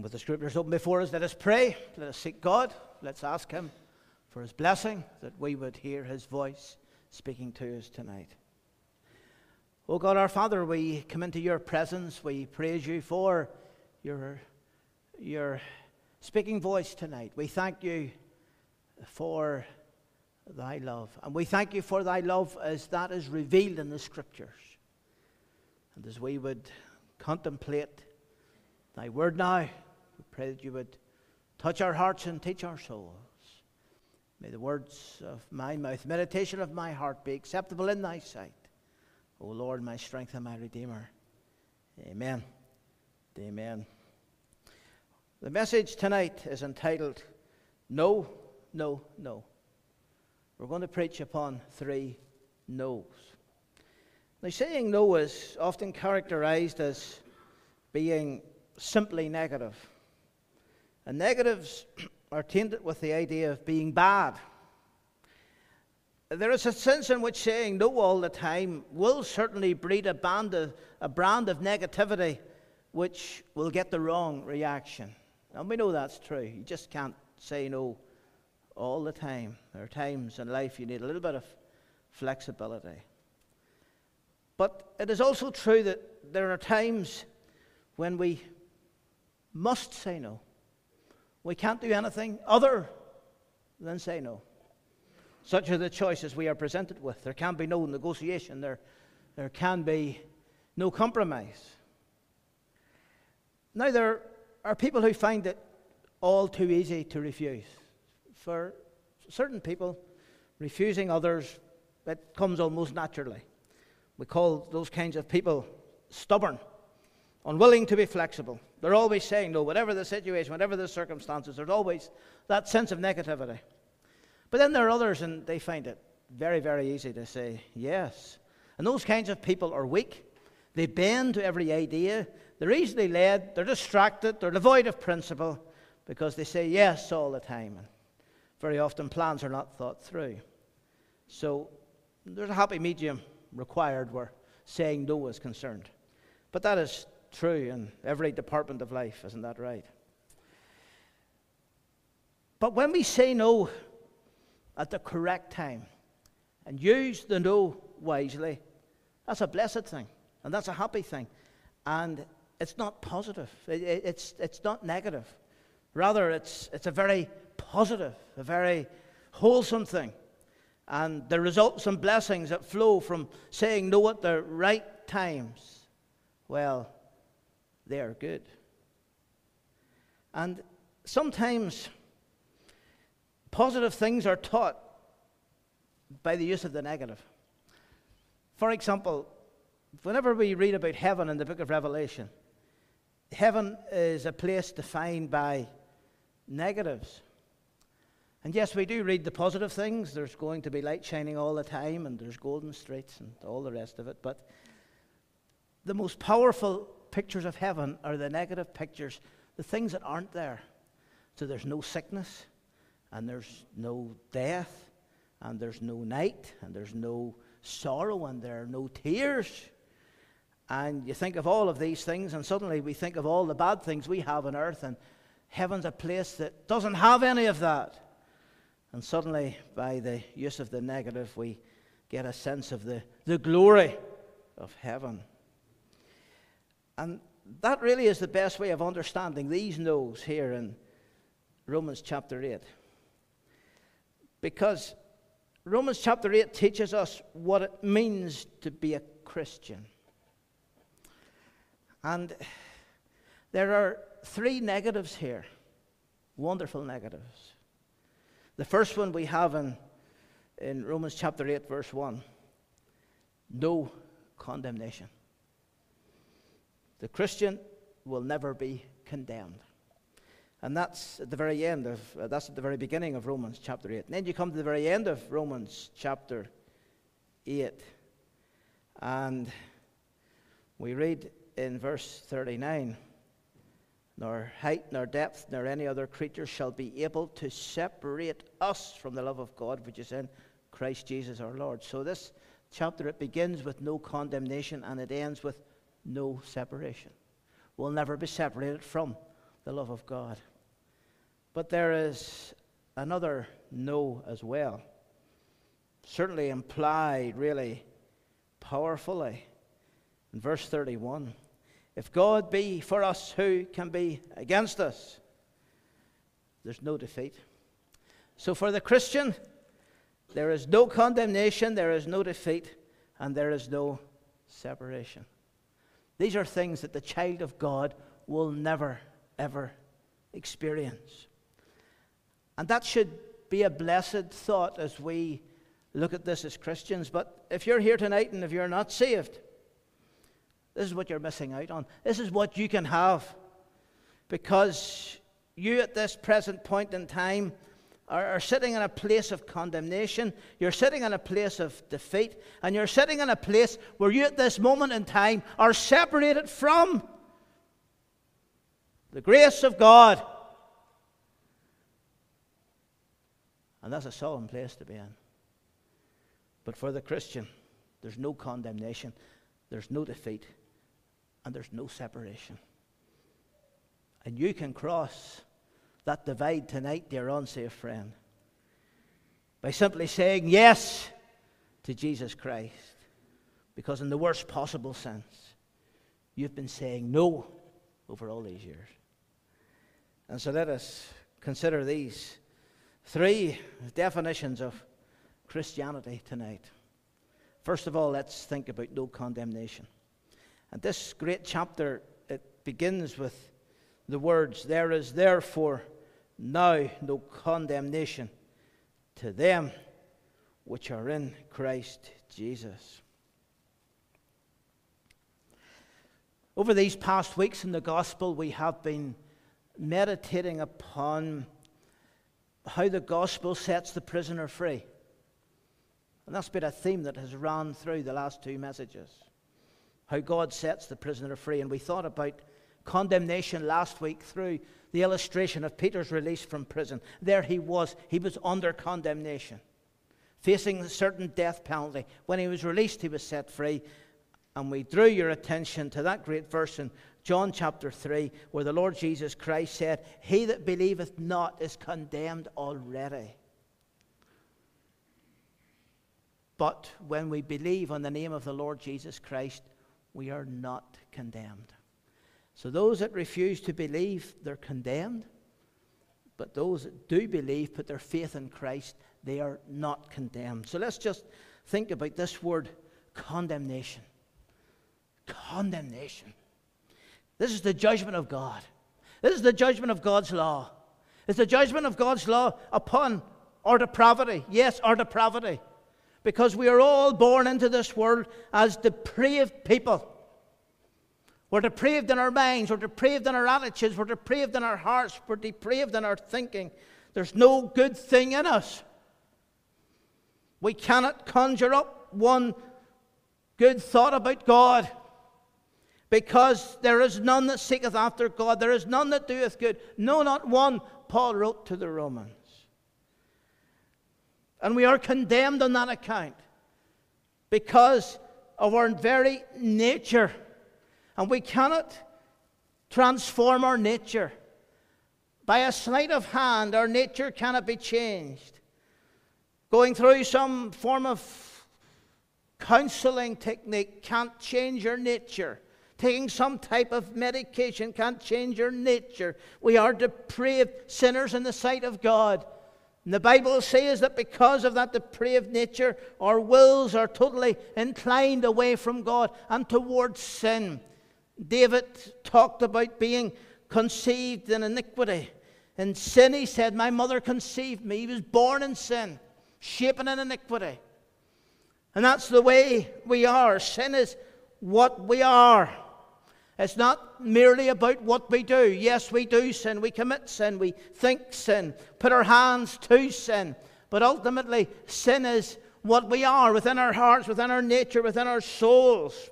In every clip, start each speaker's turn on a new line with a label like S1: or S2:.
S1: And with the scriptures open before us, let us pray. Let us seek God. Let's ask Him for His blessing that we would hear His voice speaking to us tonight. Oh God, our Father, we come into your presence. We praise you for your, your speaking voice tonight. We thank you for thy love. And we thank you for thy love as that is revealed in the scriptures. And as we would contemplate thy word now, we pray that you would touch our hearts and teach our souls. May the words of my mouth, meditation of my heart be acceptable in thy sight. O Lord, my strength and my redeemer. Amen. Amen. The message tonight is entitled No, No, No. We're going to preach upon three no's. Now, saying no is often characterized as being simply negative. And negatives are tainted with the idea of being bad. There is a sense in which saying no all the time will certainly breed a, of, a brand of negativity which will get the wrong reaction. And we know that's true. You just can't say no all the time. There are times in life you need a little bit of flexibility. But it is also true that there are times when we must say no. We can't do anything other than say no. Such are the choices we are presented with. There can be no negotiation, there, there can be no compromise. Now, there are people who find it all too easy to refuse. For certain people, refusing others, it comes almost naturally. We call those kinds of people stubborn unwilling to be flexible. They're always saying no, whatever the situation, whatever the circumstances, there's always that sense of negativity. But then there are others, and they find it very, very easy to say yes. And those kinds of people are weak. They bend to every idea. They're easily led. They're distracted. They're devoid of principle because they say yes all the time. And very often plans are not thought through. So there's a happy medium required where saying no is concerned. But that is true in every department of life, isn't that right? But when we say no at the correct time and use the no wisely, that's a blessed thing and that's a happy thing. And it's not positive, it's, it's not negative. Rather, it's, it's a very positive, a very wholesome thing. And the results and blessings that flow from saying no at the right times, well, they are good. And sometimes positive things are taught by the use of the negative. For example, whenever we read about heaven in the book of Revelation, heaven is a place defined by negatives. And yes, we do read the positive things. There's going to be light shining all the time, and there's golden streets and all the rest of it. But the most powerful pictures of heaven are the negative pictures, the things that aren't there. So there's no sickness, and there's no death, and there's no night, and there's no sorrow, and there are no tears. And you think of all of these things, and suddenly we think of all the bad things we have on earth, and heaven's a place that doesn't have any of that. And suddenly, by the use of the negative, we get a sense of the, the glory of heaven. And that really is the best way of understanding these no's here in Romans chapter 8. Because Romans chapter 8 teaches us what it means to be a Christian. And there are three negatives here, wonderful negatives. The first one we have in, in Romans chapter 8, verse 1 no condemnation. The Christian will never be condemned. And that's at the very end of, uh, that's at the very beginning of Romans chapter 8. And then you come to the very end of Romans chapter 8. And we read in verse 39 Nor height, nor depth, nor any other creature shall be able to separate us from the love of God which is in Christ Jesus our Lord. So this chapter, it begins with no condemnation and it ends with no separation. We'll never be separated from the love of God. But there is another no as well. Certainly implied, really powerfully. In verse 31 If God be for us, who can be against us? There's no defeat. So for the Christian, there is no condemnation, there is no defeat, and there is no separation. These are things that the child of God will never, ever experience. And that should be a blessed thought as we look at this as Christians. But if you're here tonight and if you're not saved, this is what you're missing out on. This is what you can have. Because you, at this present point in time, are, are sitting in a place of condemnation. You're sitting in a place of defeat. And you're sitting in a place where you, at this moment in time, are separated from the grace of God. And that's a solemn place to be in. But for the Christian, there's no condemnation, there's no defeat, and there's no separation. And you can cross that divide tonight, dear unsaved friend, by simply saying yes to Jesus Christ. Because, in the worst possible sense, you've been saying no over all these years. And so let us consider these three definitions of Christianity tonight. First of all, let's think about no condemnation. And this great chapter, it begins with the words, There is therefore now no condemnation to them which are in Christ Jesus. Over these past weeks in the gospel, we have been meditating upon how the gospel sets the prisoner free. And that's been a theme that has run through the last two messages. How God sets the prisoner free. And we thought about condemnation last week through the illustration of Peter's release from prison. There he was, he was under condemnation, facing a certain death penalty. When he was released, he was set free. And we drew your attention to that great verse in John chapter 3, where the Lord Jesus Christ said, He that believeth not is condemned already. But when we believe on the name of the Lord Jesus Christ, we are not condemned. So those that refuse to believe, they're condemned. But those that do believe, put their faith in Christ, they are not condemned. So let's just think about this word condemnation. Condemnation. This is the judgment of God. This is the judgment of God's law. It's the judgment of God's law upon our depravity. Yes, our depravity. Because we are all born into this world as depraved people. We're depraved in our minds, we're depraved in our attitudes, we're depraved in our hearts, we're depraved in our thinking. There's no good thing in us. We cannot conjure up one good thought about God because there is none that seeketh after God, there is none that doeth good, no, not one, Paul wrote to the Romans. And we are condemned on that account because of our very nature. And we cannot transform our nature. By a sleight of hand, our nature cannot be changed. Going through some form of counseling technique can't change your nature. Taking some type of medication can't change your nature. We are depraved sinners in the sight of God. And the Bible says that because of that depraved nature, our wills are totally inclined away from God and towards sin. David talked about being conceived in iniquity. In sin, he said, My mother conceived me. He was born in sin, shapen in iniquity. And that's the way we are. Sin is what we are. It's not merely about what we do. Yes, we do sin. We commit sin. We think sin. Put our hands to sin. But ultimately, sin is what we are within our hearts, within our nature, within our souls.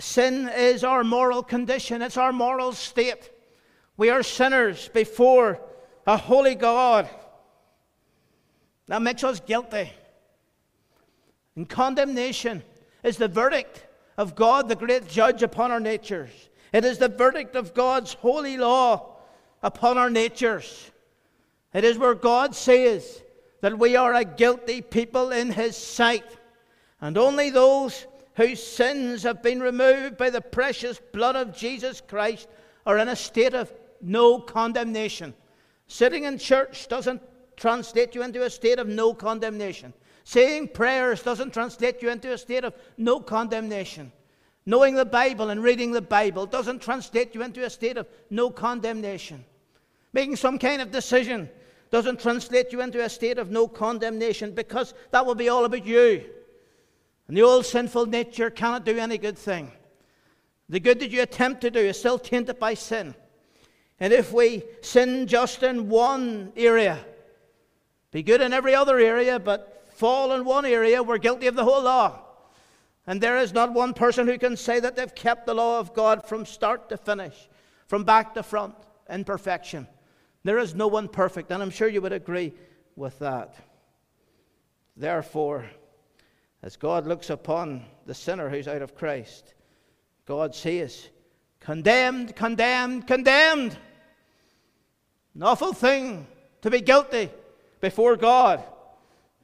S1: Sin is our moral condition, it's our moral state. We are sinners before a holy God. That makes us guilty. And condemnation is the verdict of God, the great judge upon our natures. It is the verdict of God's holy law upon our natures. It is where God says that we are a guilty people in His sight, and only those whose sins have been removed by the precious blood of Jesus Christ are in a state of no condemnation. Sitting in church doesn't translate you into a state of no condemnation. Saying prayers doesn't translate you into a state of no condemnation. Knowing the Bible and reading the Bible doesn't translate you into a state of no condemnation. Making some kind of decision doesn't translate you into a state of no condemnation because that will be all about you. And the old sinful nature cannot do any good thing. The good that you attempt to do is still tainted by sin. And if we sin just in one area, be good in every other area, but fall in one area, we're guilty of the whole law. And there is not one person who can say that they've kept the law of God from start to finish, from back to front, in perfection. There is no one perfect, and I'm sure you would agree with that. Therefore, as God looks upon the sinner who's out of Christ, God says, Condemned, condemned, condemned. An awful thing to be guilty before God.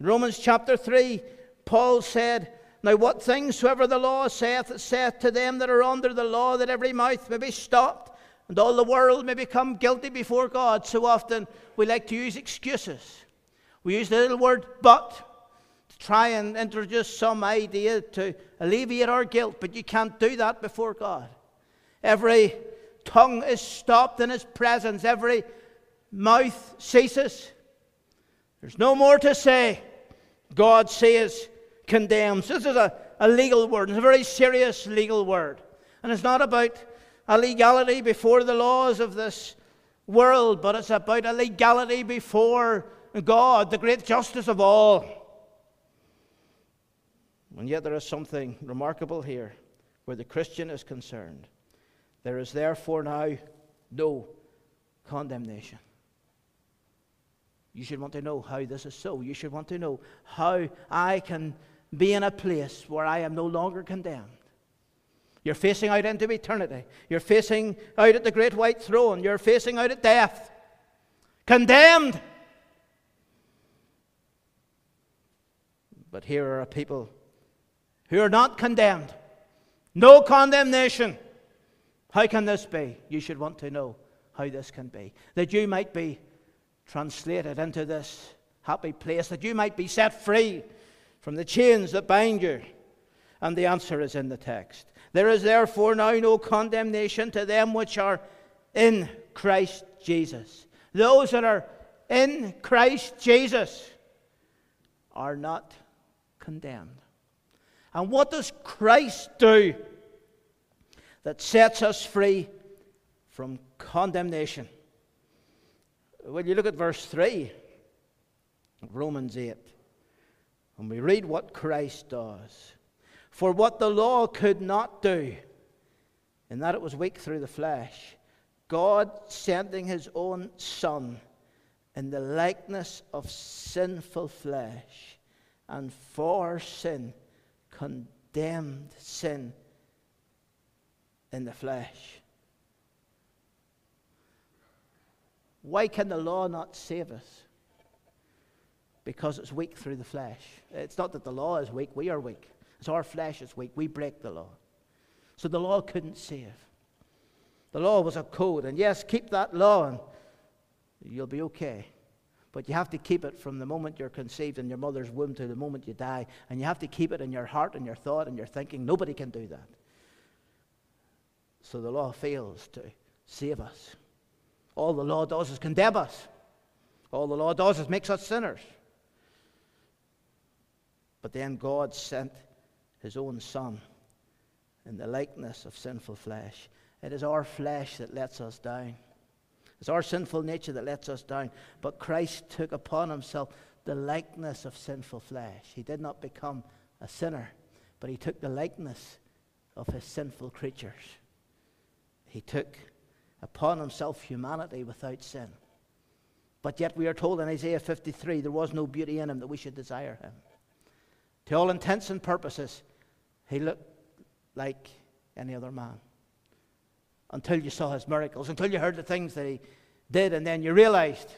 S1: In Romans chapter 3, Paul said, Now what things soever the law saith, it saith to them that are under the law, that every mouth may be stopped, and all the world may become guilty before God. So often we like to use excuses. We use the little word but try and introduce some idea to alleviate our guilt, but you can't do that before God. Every tongue is stopped in His presence, every mouth ceases. There's no more to say. God says, condemns. This is a, a legal word. It's a very serious legal word. And it's not about a legality before the laws of this world, but it's about a legality before God, the great justice of all. And yet there is something remarkable here where the Christian is concerned. There is therefore now no condemnation. You should want to know how this is so. You should want to know how I can be in a place where I am no longer condemned. You're facing out into eternity. You're facing out at the great white throne. You're facing out at death. Condemned. But here are a people who are not condemned. No condemnation. How can this be? You should want to know how this can be. That you might be translated into this happy place, that you might be set free from the chains that bind you. And the answer is in the text. There is therefore now no condemnation to them which are in Christ Jesus. Those that are in Christ Jesus are not condemned. And what does Christ do that sets us free from condemnation? Well, you look at verse 3 of Romans 8, and we read what Christ does. For what the law could not do, in that it was weak through the flesh, God sending his own Son in the likeness of sinful flesh, and for sin, condemned sin in the flesh Why can the law not save us? Because it's weak through the flesh. It's not that the law is weak, we are weak. It's our flesh is weak. We break the law. So the law couldn't save. The law was a code, and yes, keep that law and you'll be okay. But you have to keep it from the moment you're conceived in your mother's womb to the moment you die. And you have to keep it in your heart and your thought and your thinking. Nobody can do that. So the law fails to save us. All the law does is condemn us. All the law does is makes us sinners. But then God sent his own Son in the likeness of sinful flesh. It is our flesh that lets us down. It's our sinful nature that lets us down. But Christ took upon himself the likeness of sinful flesh. He did not become a sinner, but he took the likeness of his sinful creatures. He took upon himself humanity without sin. But yet we are told in Isaiah 53 there was no beauty in him that we should desire him. To all intents and purposes, he looked like any other man. Until you saw his miracles, until you heard the things that he did, and then you realized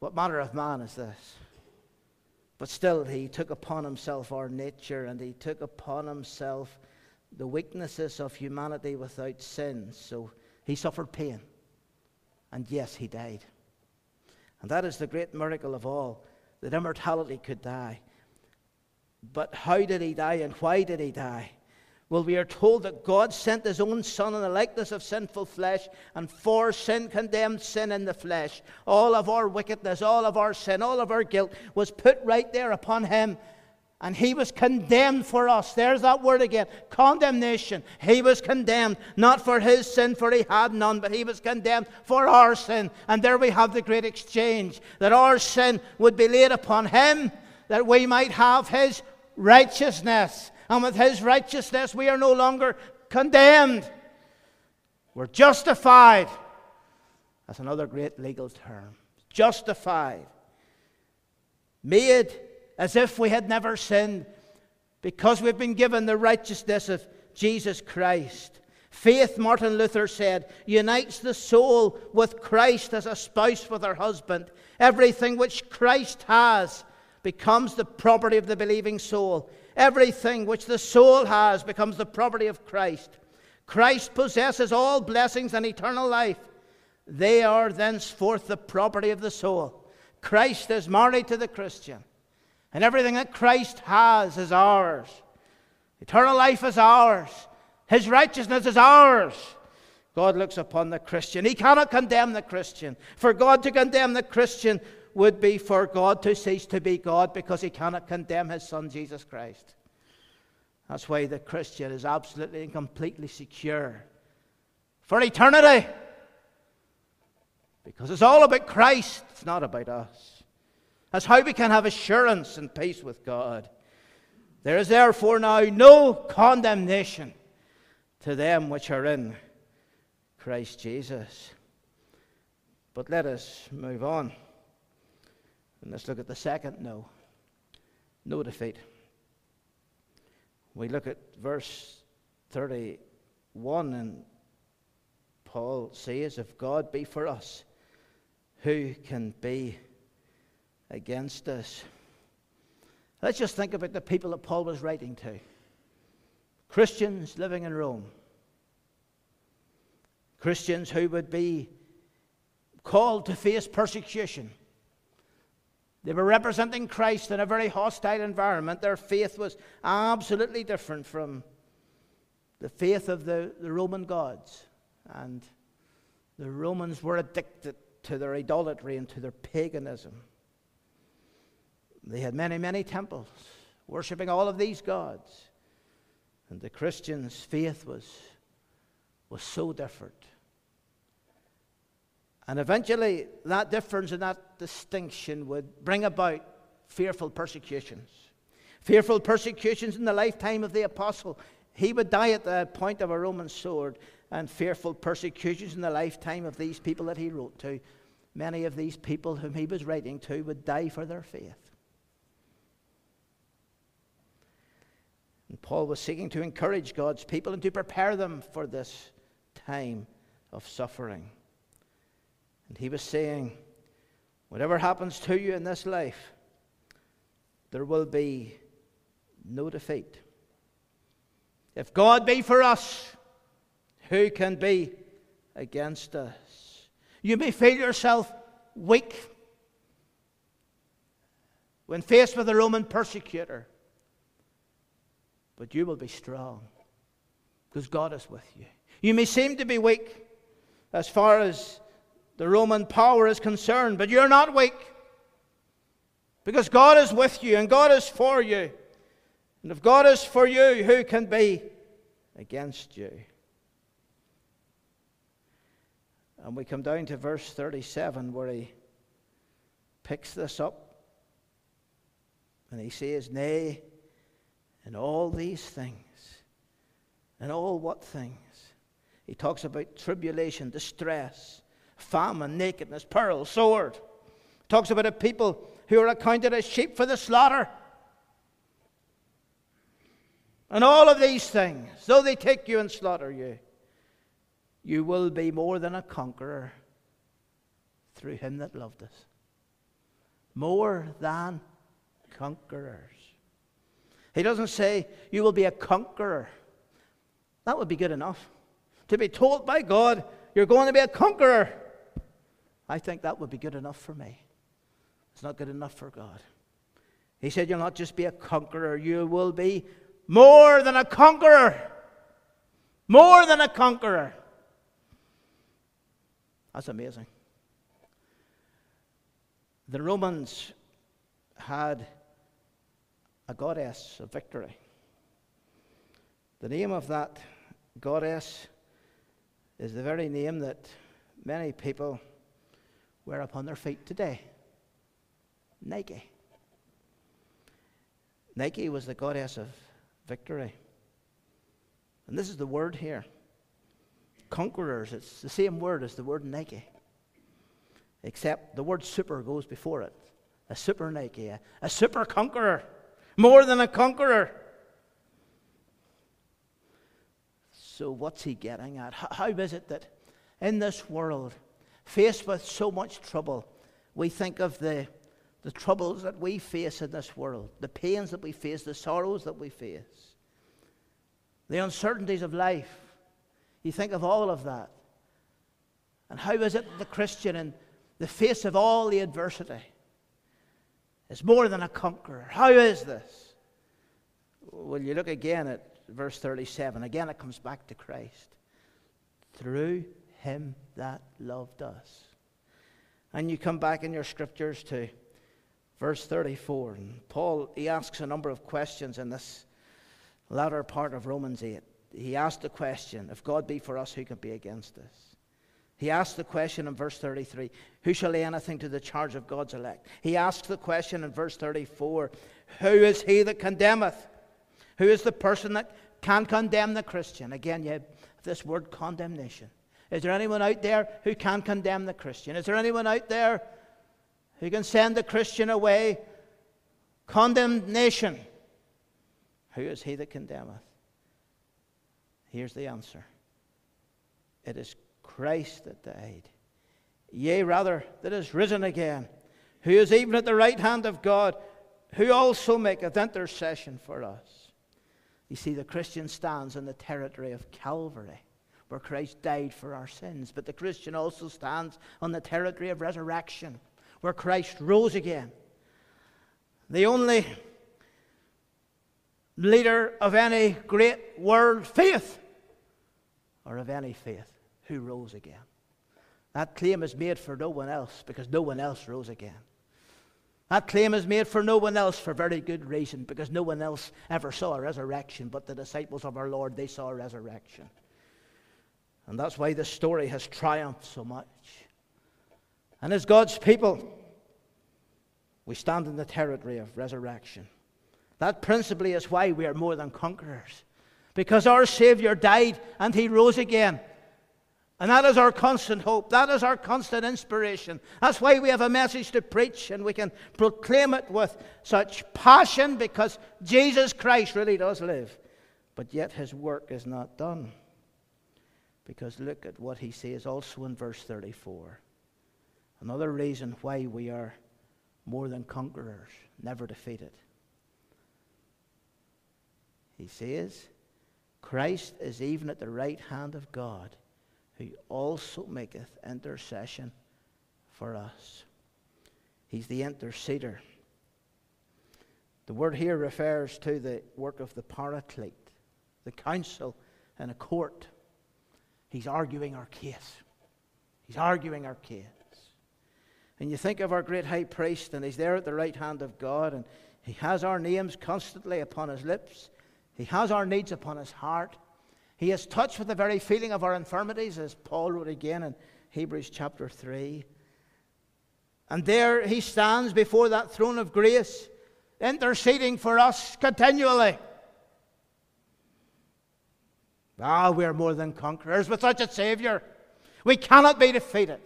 S1: what manner of man is this? But still, he took upon himself our nature and he took upon himself the weaknesses of humanity without sin. So he suffered pain. And yes, he died. And that is the great miracle of all that immortality could die. But how did he die and why did he die? Well, we are told that God sent his own Son in the likeness of sinful flesh, and for sin condemned sin in the flesh. All of our wickedness, all of our sin, all of our guilt was put right there upon him. And he was condemned for us. There's that word again condemnation. He was condemned, not for his sin, for he had none, but he was condemned for our sin. And there we have the great exchange that our sin would be laid upon him, that we might have his righteousness. And with his righteousness, we are no longer condemned. We're justified. That's another great legal term. Justified. Made as if we had never sinned because we've been given the righteousness of Jesus Christ. Faith, Martin Luther said, unites the soul with Christ as a spouse with her husband. Everything which Christ has becomes the property of the believing soul. Everything which the soul has becomes the property of Christ. Christ possesses all blessings and eternal life. They are thenceforth the property of the soul. Christ is married to the Christian, and everything that Christ has is ours. Eternal life is ours, His righteousness is ours. God looks upon the Christian. He cannot condemn the Christian. For God to condemn the Christian would be for God to cease to be God because he cannot condemn his son Jesus Christ. That's why the Christian is absolutely and completely secure for eternity. Because it's all about Christ, it's not about us. That's how we can have assurance and peace with God. There is therefore now no condemnation to them which are in Christ Jesus. But let us move on. And let's look at the second no. No defeat. We look at verse 31, and Paul says, If God be for us, who can be against us? Let's just think about the people that Paul was writing to Christians living in Rome, Christians who would be called to face persecution they were representing Christ in a very hostile environment. Their faith was absolutely different from the faith of the, the Roman gods. And the Romans were addicted to their idolatry and to their paganism. They had many, many temples worshipping all of these gods. And the Christians' faith was, was so different. And eventually, that difference and that distinction would bring about fearful persecutions. Fearful persecutions in the lifetime of the apostle. He would die at the point of a Roman sword, and fearful persecutions in the lifetime of these people that he wrote to. Many of these people whom he was writing to would die for their faith. And Paul was seeking to encourage God's people and to prepare them for this time of suffering. And he was saying, whatever happens to you in this life, there will be no defeat. If God be for us, who can be against us? You may feel yourself weak when faced with a Roman persecutor, but you will be strong because God is with you. You may seem to be weak as far as the Roman power is concerned, but you're not weak. Because God is with you and God is for you. And if God is for you, who can be against you? And we come down to verse 37 where he picks this up. And he says, Nay, in all these things, in all what things? He talks about tribulation, distress, famine, nakedness, peril, sword. Talks about a people who are accounted as sheep for the slaughter. And all of these things, though they take you and slaughter you, you will be more than a conqueror through him that loved us. More than conquerors. He doesn't say you will be a conqueror. That would be good enough. To be told by God, you're going to be a conqueror. I think that would be good enough for me. It's not good enough for God. He said, You'll not just be a conqueror, you will be more than a conqueror. More than a conqueror. That's amazing. The Romans had a goddess of victory. The name of that goddess is the very name that many people wear upon their feet today Nike. Nike was the goddess of victory. And this is the word here conquerors. It's the same word as the word Nike, except the word super goes before it. A super Nike, a, a super conqueror, more than a conqueror. So, what's he getting at? How is it that in this world, faced with so much trouble, we think of the, the troubles that we face in this world, the pains that we face, the sorrows that we face, the uncertainties of life? You think of all of that. And how is it the Christian, in the face of all the adversity, is more than a conqueror? How is this? Well, you look again at verse 37. Again, it comes back to Christ. Through him that loved us. And you come back in your scriptures to verse 34. And Paul, he asks a number of questions in this latter part of Romans 8 he asked the question if God be for us, who can be against us? He asked the question in verse 33 Who shall lay anything to the charge of God's elect? He asks the question in verse 34 Who is he that condemneth? Who is the person that can condemn the Christian? Again, you have this word condemnation. Is there anyone out there who can condemn the Christian? Is there anyone out there who can send the Christian away? Condemnation. Who is he that condemneth? Here's the answer it is Christ that died. Yea, rather, that is risen again, who is even at the right hand of God, who also maketh intercession for us. You see, the Christian stands in the territory of Calvary, where Christ died for our sins. But the Christian also stands on the territory of resurrection, where Christ rose again. The only leader of any great world faith or of any faith who rose again. That claim is made for no one else because no one else rose again. That claim is made for no one else for very good reason because no one else ever saw a resurrection, but the disciples of our Lord, they saw a resurrection. And that's why this story has triumphed so much. And as God's people, we stand in the territory of resurrection. That principally is why we are more than conquerors. Because our Savior died and He rose again. And that is our constant hope. That is our constant inspiration. That's why we have a message to preach and we can proclaim it with such passion because Jesus Christ really does live. But yet his work is not done. Because look at what he says also in verse 34. Another reason why we are more than conquerors, never defeated. He says, Christ is even at the right hand of God, who also maketh intercession for us. He's the interceder. The word here refers to the work of the paraclete, the counsel in a court. He's arguing our case. He's arguing our case. And you think of our great high priest, and he's there at the right hand of God, and he has our names constantly upon his lips. He has our needs upon his heart. He is touched with the very feeling of our infirmities, as Paul wrote again in Hebrews chapter 3. And there he stands before that throne of grace, interceding for us continually. Ah, we are more than conquerors with such a Savior. We cannot be defeated.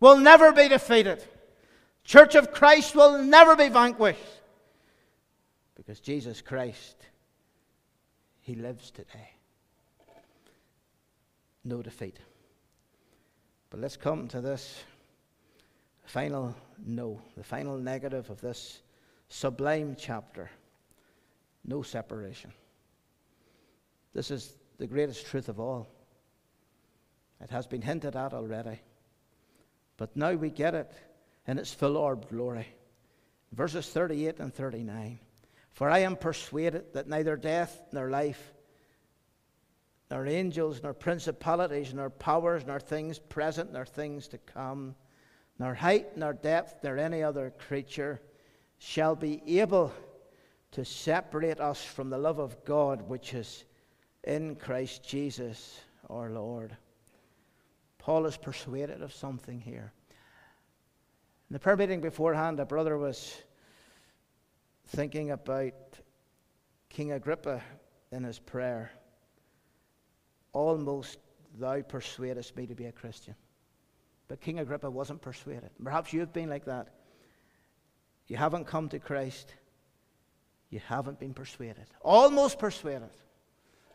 S1: We'll never be defeated. Church of Christ will never be vanquished because Jesus Christ he lives today. No defeat. But let's come to this final no, the final negative of this sublime chapter no separation. This is the greatest truth of all. It has been hinted at already. But now we get it in its full orb glory. Verses 38 and 39. For I am persuaded that neither death nor life, nor angels, nor principalities, nor powers, nor things present, nor things to come, nor height, nor depth, nor any other creature shall be able to separate us from the love of God which is in Christ Jesus our Lord. Paul is persuaded of something here. In the prayer meeting beforehand, a brother was thinking about King Agrippa in his prayer. Almost thou persuadest me to be a Christian. But King Agrippa wasn't persuaded. Perhaps you've been like that. You haven't come to Christ. You haven't been persuaded. Almost persuaded.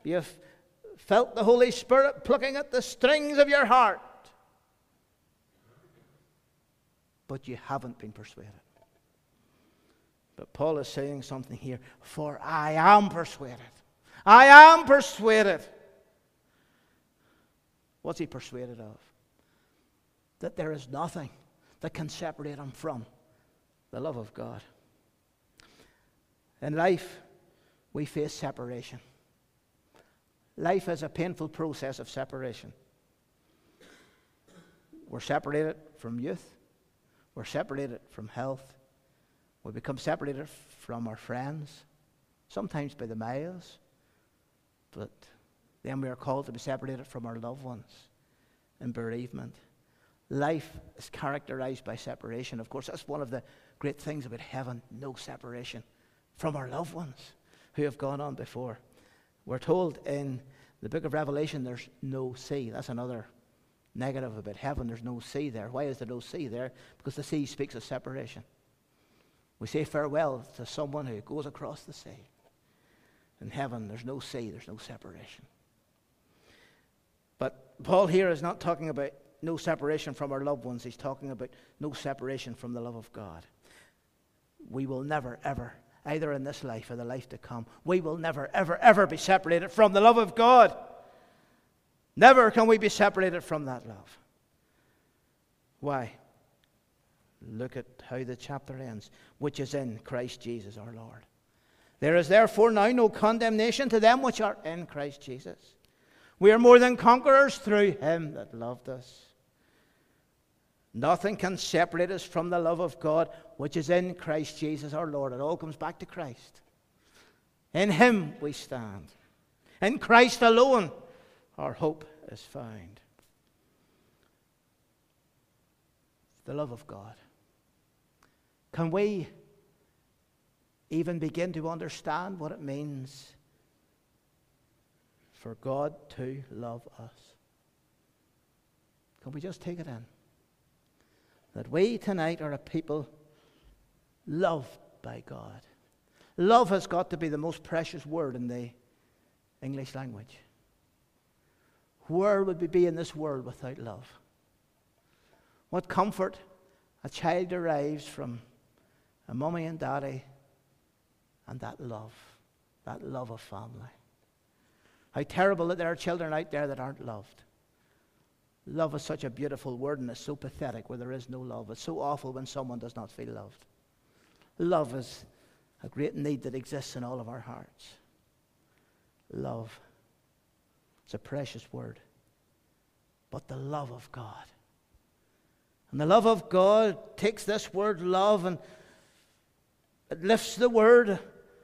S1: You've felt the Holy Spirit plucking at the strings of your heart. But you haven't been persuaded. But Paul is saying something here. For I am persuaded. I am persuaded. What's he persuaded of? That there is nothing that can separate him from the love of God. In life, we face separation. Life is a painful process of separation. We're separated from youth, we're separated from health, we become separated from our friends, sometimes by the miles, but then we are called to be separated from our loved ones in bereavement. Life is characterized by separation. Of course, that's one of the great things about heaven no separation from our loved ones who have gone on before. We're told in the book of Revelation there's no sea. That's another negative about heaven. There's no sea there. Why is there no sea there? Because the sea speaks of separation. We say farewell to someone who goes across the sea. In heaven, there's no sea, there's no separation. But Paul here is not talking about no separation from our loved ones, he's talking about no separation from the love of God. We will never, ever, either in this life or the life to come, we will never, ever, ever be separated from the love of God. Never can we be separated from that love. Why? Look at how the chapter ends, which is in Christ Jesus our Lord. There is therefore now no condemnation to them which are in Christ Jesus. We are more than conquerors through him that loved us. Nothing can separate us from the love of God which is in Christ Jesus our Lord. It all comes back to Christ. In him we stand. In Christ alone our hope is found. The love of God. Can we even begin to understand what it means for God to love us? Can we just take it in? That we tonight are a people loved by God. Love has got to be the most precious word in the English language. Where would we be in this world without love? What comfort a child derives from a mummy and daddy and that love, that love of family. How terrible that there are children out there that aren't loved. Love is such a beautiful word and it's so pathetic where there is no love. It's so awful when someone does not feel loved. Love is a great need that exists in all of our hearts. Love. It's a precious word. But the love of God. And the love of God takes this word love and it lifts the word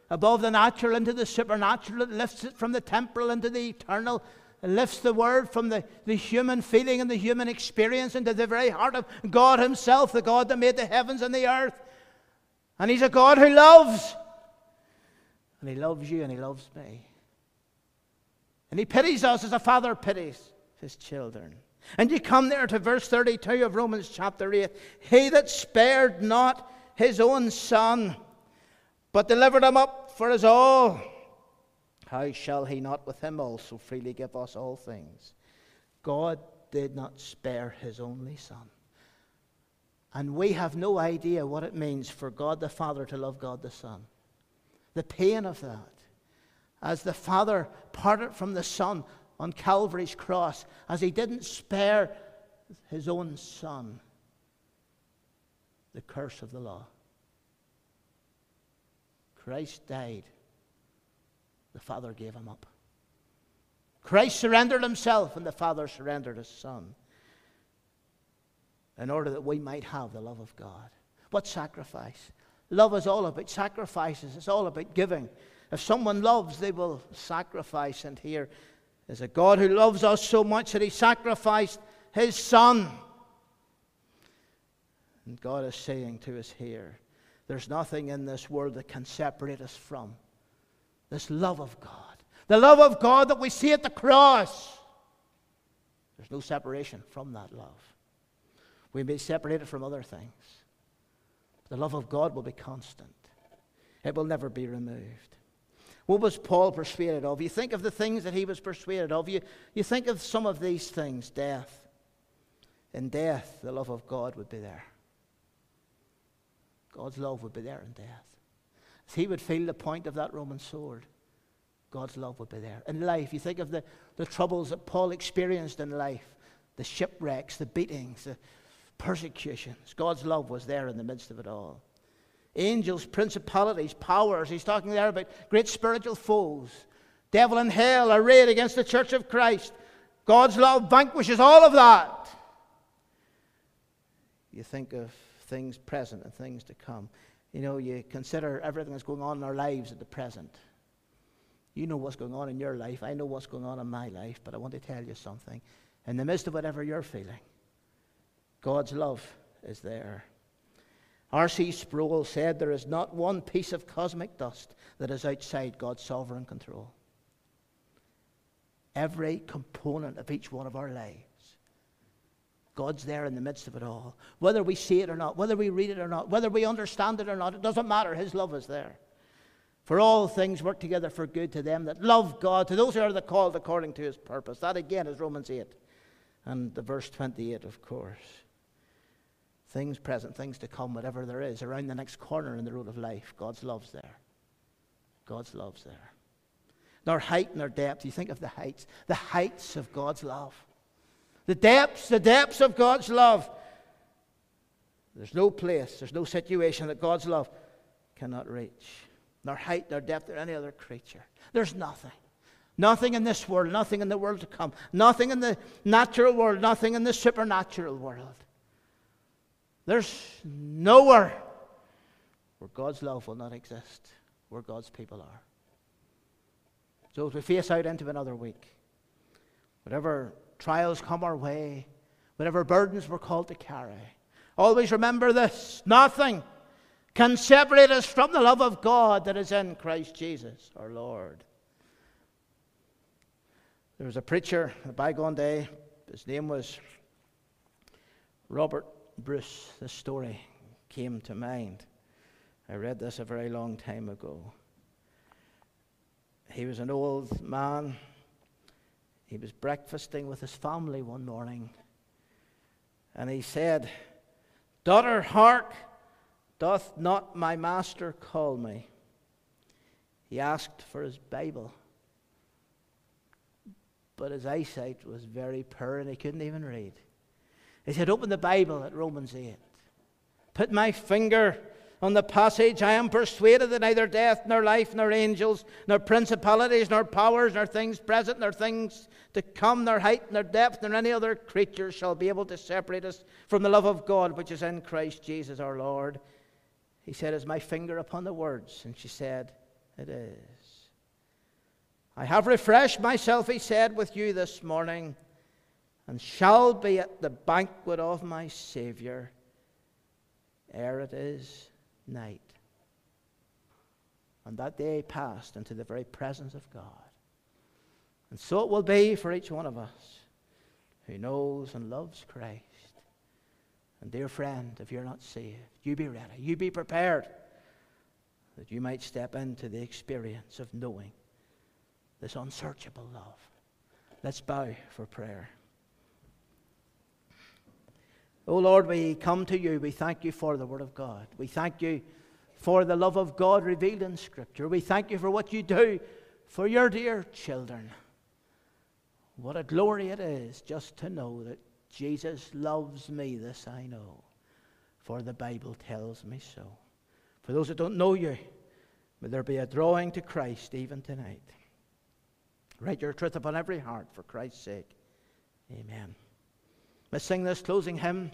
S1: above the natural into the supernatural. It lifts it from the temporal into the eternal. Lifts the word from the, the human feeling and the human experience into the very heart of God Himself, the God that made the heavens and the earth. And He's a God who loves. And He loves you and He loves me. And He pities us as a father pities his children. And you come there to verse 32 of Romans chapter 8. He that spared not his own son but delivered him up for us all. How shall he not with him also freely give us all things? God did not spare his only Son. And we have no idea what it means for God the Father to love God the Son. The pain of that. As the Father parted from the Son on Calvary's cross, as he didn't spare his own Son, the curse of the law. Christ died. The Father gave him up. Christ surrendered himself, and the Father surrendered his Son in order that we might have the love of God. What sacrifice? Love is all about sacrifices, it's all about giving. If someone loves, they will sacrifice. And here is a God who loves us so much that he sacrificed his Son. And God is saying to us here, there's nothing in this world that can separate us from this love of God. The love of God that we see at the cross. There's no separation from that love. We may be separated from other things. The love of God will be constant, it will never be removed. What was Paul persuaded of? You think of the things that he was persuaded of. You, you think of some of these things death. In death, the love of God would be there. God's love would be there in death. If he would feel the point of that Roman sword, God's love would be there. In life, you think of the, the troubles that Paul experienced in life the shipwrecks, the beatings, the persecutions. God's love was there in the midst of it all. Angels, principalities, powers. He's talking there about great spiritual foes. Devil and hell arrayed against the church of Christ. God's love vanquishes all of that. You think of things present and things to come. You know, you consider everything that's going on in our lives at the present. You know what's going on in your life. I know what's going on in my life, but I want to tell you something. In the midst of whatever you're feeling, God's love is there. R.C. Sproul said there is not one piece of cosmic dust that is outside God's sovereign control. Every component of each one of our lives, God's there in the midst of it all. Whether we see it or not, whether we read it or not, whether we understand it or not, it doesn't matter. His love is there. For all things work together for good to them that love God, to those who are the called according to his purpose. That again is Romans 8 and the verse 28, of course. Things present, things to come, whatever there is, around the next corner in the road of life, God's love's there. God's love's there. Nor height nor depth. You think of the heights, the heights of God's love. The depths, the depths of God's love. There's no place, there's no situation that God's love cannot reach nor height, nor depth, or any other creature. There's nothing. Nothing in this world, nothing in the world to come, nothing in the natural world, nothing in the supernatural world. There's nowhere where God's love will not exist, where God's people are. So as we face out into another week, whatever trials come our way, whatever burdens we're called to carry, always remember this nothing can separate us from the love of God that is in Christ Jesus, our Lord. There was a preacher a bygone day, his name was Robert Bruce. This story came to mind. I read this a very long time ago. He was an old man. He was breakfasting with his family one morning. And he said, Daughter, hark! Doth not my master call me? He asked for his Bible. But his eyesight was very poor and he couldn't even read. He said, Open the Bible at Romans 8. Put my finger on the passage. I am persuaded that neither death, nor life, nor angels, nor principalities, nor powers, nor things present, nor things to come, nor height, nor depth, nor any other creature shall be able to separate us from the love of God which is in Christ Jesus our Lord. He said, Is my finger upon the words? And she said, It is. I have refreshed myself, he said, with you this morning, and shall be at the banquet of my Saviour ere it is night. And that day passed into the very presence of God. And so it will be for each one of us who knows and loves Christ. And, dear friend, if you're not saved, you be ready. You be prepared that you might step into the experience of knowing this unsearchable love. Let's bow for prayer. Oh Lord, we come to you. We thank you for the Word of God. We thank you for the love of God revealed in Scripture. We thank you for what you do for your dear children. What a glory it is just to know that Jesus loves me, this I know, for the Bible tells me so. For those that don't know you, may there be a drawing to Christ even tonight. Write your truth upon every heart for Christ's sake. Amen. Let's sing this closing hymn.